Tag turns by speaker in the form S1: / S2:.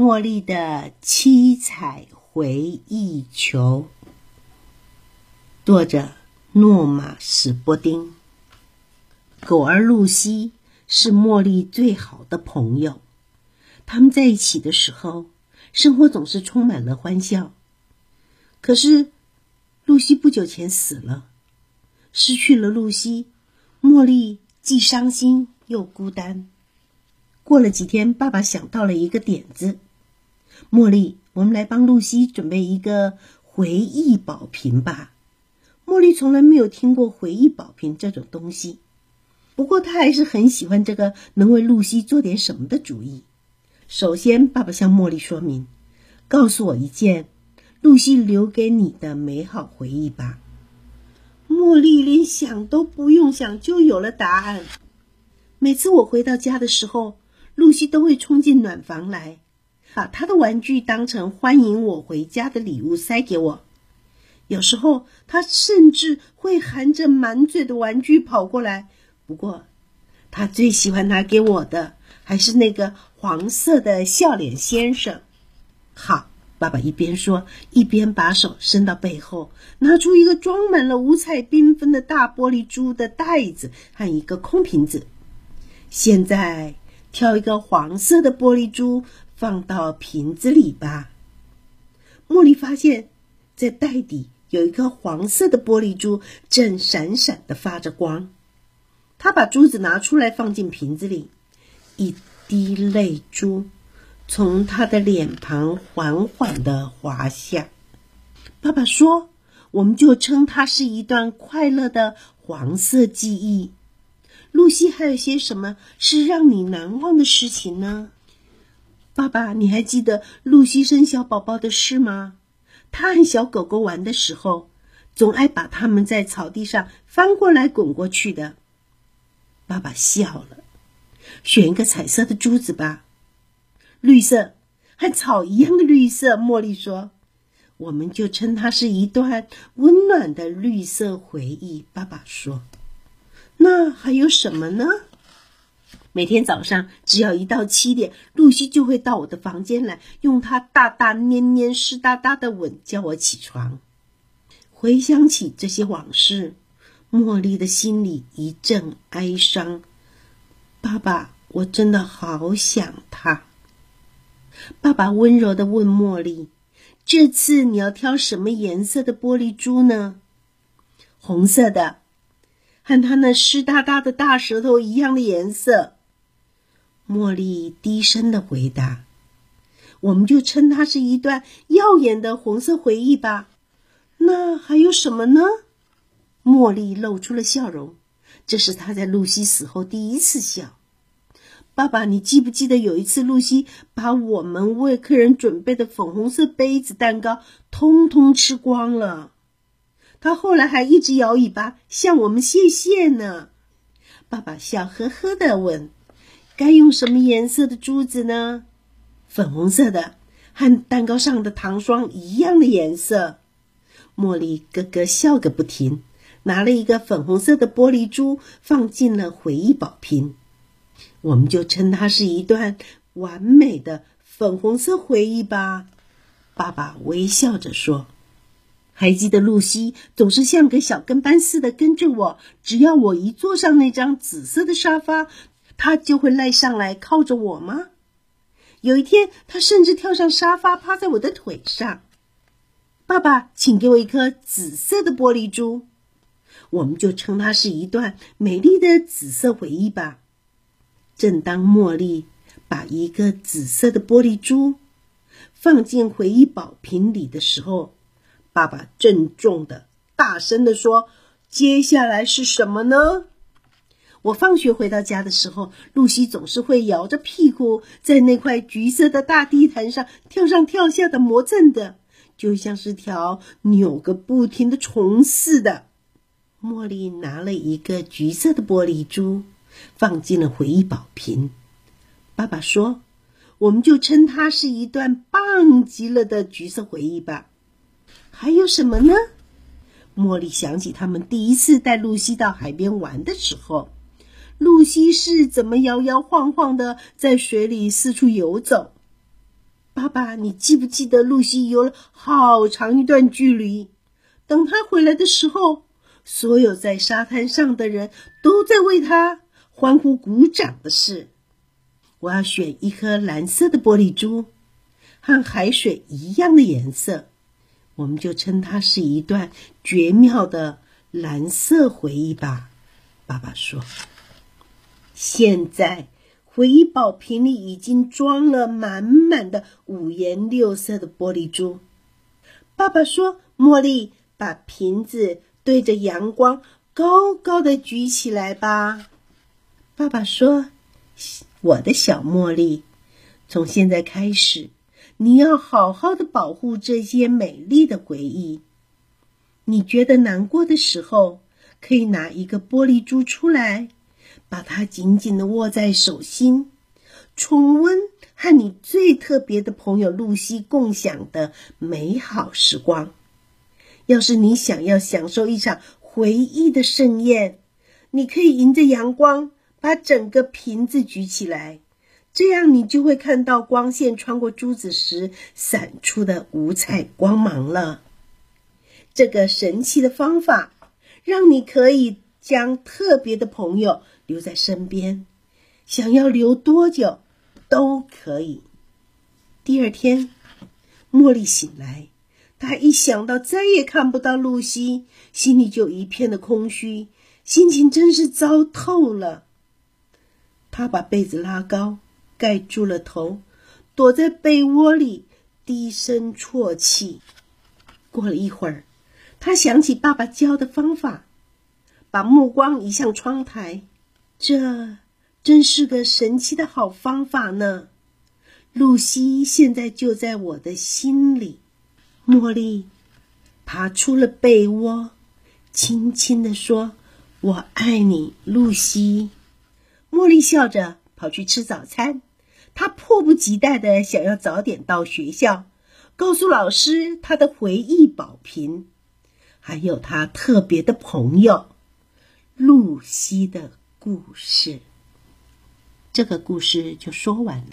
S1: 茉莉的七彩回忆球，作者诺玛史波丁。狗儿露西是茉莉最好的朋友，他们在一起的时候，生活总是充满了欢笑。可是，露西不久前死了，失去了露西，茉莉既伤心又孤单。过了几天，爸爸想到了一个点子：茉莉，我们来帮露西准备一个回忆宝瓶吧。茉莉从来没有听过回忆宝瓶这种东西，不过她还是很喜欢这个能为露西做点什么的主意。首先，爸爸向茉莉说明：“告诉我一件露西留给你的美好回忆吧。”茉莉连想都不用想就有了答案。每次我回到家的时候，露西都会冲进暖房来，把他的玩具当成欢迎我回家的礼物塞给我。有时候，他甚至会含着满嘴的玩具跑过来。不过，他最喜欢拿给我的还是那个黄色的笑脸先生。好，爸爸一边说，一边把手伸到背后，拿出一个装满了五彩缤纷的大玻璃珠的袋子和一个空瓶子。现在。挑一个黄色的玻璃珠放到瓶子里吧。茉莉发现，在袋底有一颗黄色的玻璃珠，正闪闪的发着光。她把珠子拿出来放进瓶子里，一滴泪珠从她的脸庞缓缓的滑下。爸爸说：“我们就称它是一段快乐的黄色记忆。”露西还有些什么是让你难忘的事情呢？爸爸，你还记得露西生小宝宝的事吗？她和小狗狗玩的时候，总爱把它们在草地上翻过来滚过去的。爸爸笑了，选一个彩色的珠子吧，绿色，和草一样的绿色。茉莉说：“我们就称它是一段温暖的绿色回忆。”爸爸说。那还有什么呢？每天早上，只要一到七点，露西就会到我的房间来，用她大大黏黏、湿哒哒的吻叫我起床。回想起这些往事，茉莉的心里一阵哀伤。爸爸，我真的好想他。爸爸温柔的问茉莉：“这次你要挑什么颜色的玻璃珠呢？”“红色的。”和他那湿哒哒的大舌头一样的颜色，茉莉低声的回答：“我们就称它是一段耀眼的红色回忆吧。”那还有什么呢？茉莉露出了笑容，这是她在露西死后第一次笑。爸爸，你记不记得有一次，露西把我们为客人准备的粉红色杯子蛋糕通通吃光了？她后来还一直摇尾巴向我们谢谢呢。爸爸笑呵呵的问：“该用什么颜色的珠子呢？”“粉红色的，和蛋糕上的糖霜一样的颜色。”茉莉咯咯笑个不停，拿了一个粉红色的玻璃珠放进了回忆宝瓶。我们就称它是一段完美的粉红色回忆吧。”爸爸微笑着说。还记得露西总是像个小跟班似的跟着我，只要我一坐上那张紫色的沙发，他就会赖上来靠着我吗？有一天，他甚至跳上沙发，趴在我的腿上。爸爸，请给我一颗紫色的玻璃珠，我们就称它是一段美丽的紫色回忆吧。正当茉莉把一个紫色的玻璃珠放进回忆宝瓶里的时候。爸爸郑重的、大声的说：“接下来是什么呢？”我放学回到家的时候，露西总是会摇着屁股在那块橘色的大地毯上跳上跳下的磨蹭的，就像是条扭个不停的虫似的。茉莉拿了一个橘色的玻璃珠，放进了回忆宝瓶。爸爸说：“我们就称它是一段棒极了的橘色回忆吧。”还有什么呢？茉莉想起他们第一次带露西到海边玩的时候，露西是怎么摇摇晃晃的在水里四处游走。爸爸，你记不记得露西游了好长一段距离？等她回来的时候，所有在沙滩上的人都在为他欢呼鼓掌的事。我要选一颗蓝色的玻璃珠，和海水一样的颜色，我们就称它是一段绝妙的蓝色回忆吧。爸爸说：“现在。”回忆宝瓶里已经装了满满的五颜六色的玻璃珠。爸爸说：“茉莉，把瓶子对着阳光，高高的举起来吧。”爸爸说：“我的小茉莉，从现在开始，你要好好的保护这些美丽的回忆。你觉得难过的时候，可以拿一个玻璃珠出来。”把它紧紧的握在手心，重温和你最特别的朋友露西共享的美好时光。要是你想要享受一场回忆的盛宴，你可以迎着阳光把整个瓶子举起来，这样你就会看到光线穿过珠子时闪出的五彩光芒了。这个神奇的方法，让你可以将特别的朋友。留在身边，想要留多久都可以。第二天，茉莉醒来，她一想到再也看不到露西，心里就一片的空虚，心情真是糟透了。她把被子拉高，盖住了头，躲在被窝里低声啜泣。过了一会儿，她想起爸爸教的方法，把目光移向窗台。这真是个神奇的好方法呢！露西现在就在我的心里。茉莉爬出了被窝，轻轻地说：“我爱你，露西。”茉莉笑着跑去吃早餐。她迫不及待的想要早点到学校，告诉老师她的回忆宝瓶，还有她特别的朋友露西的。故事，这个故事就说完了。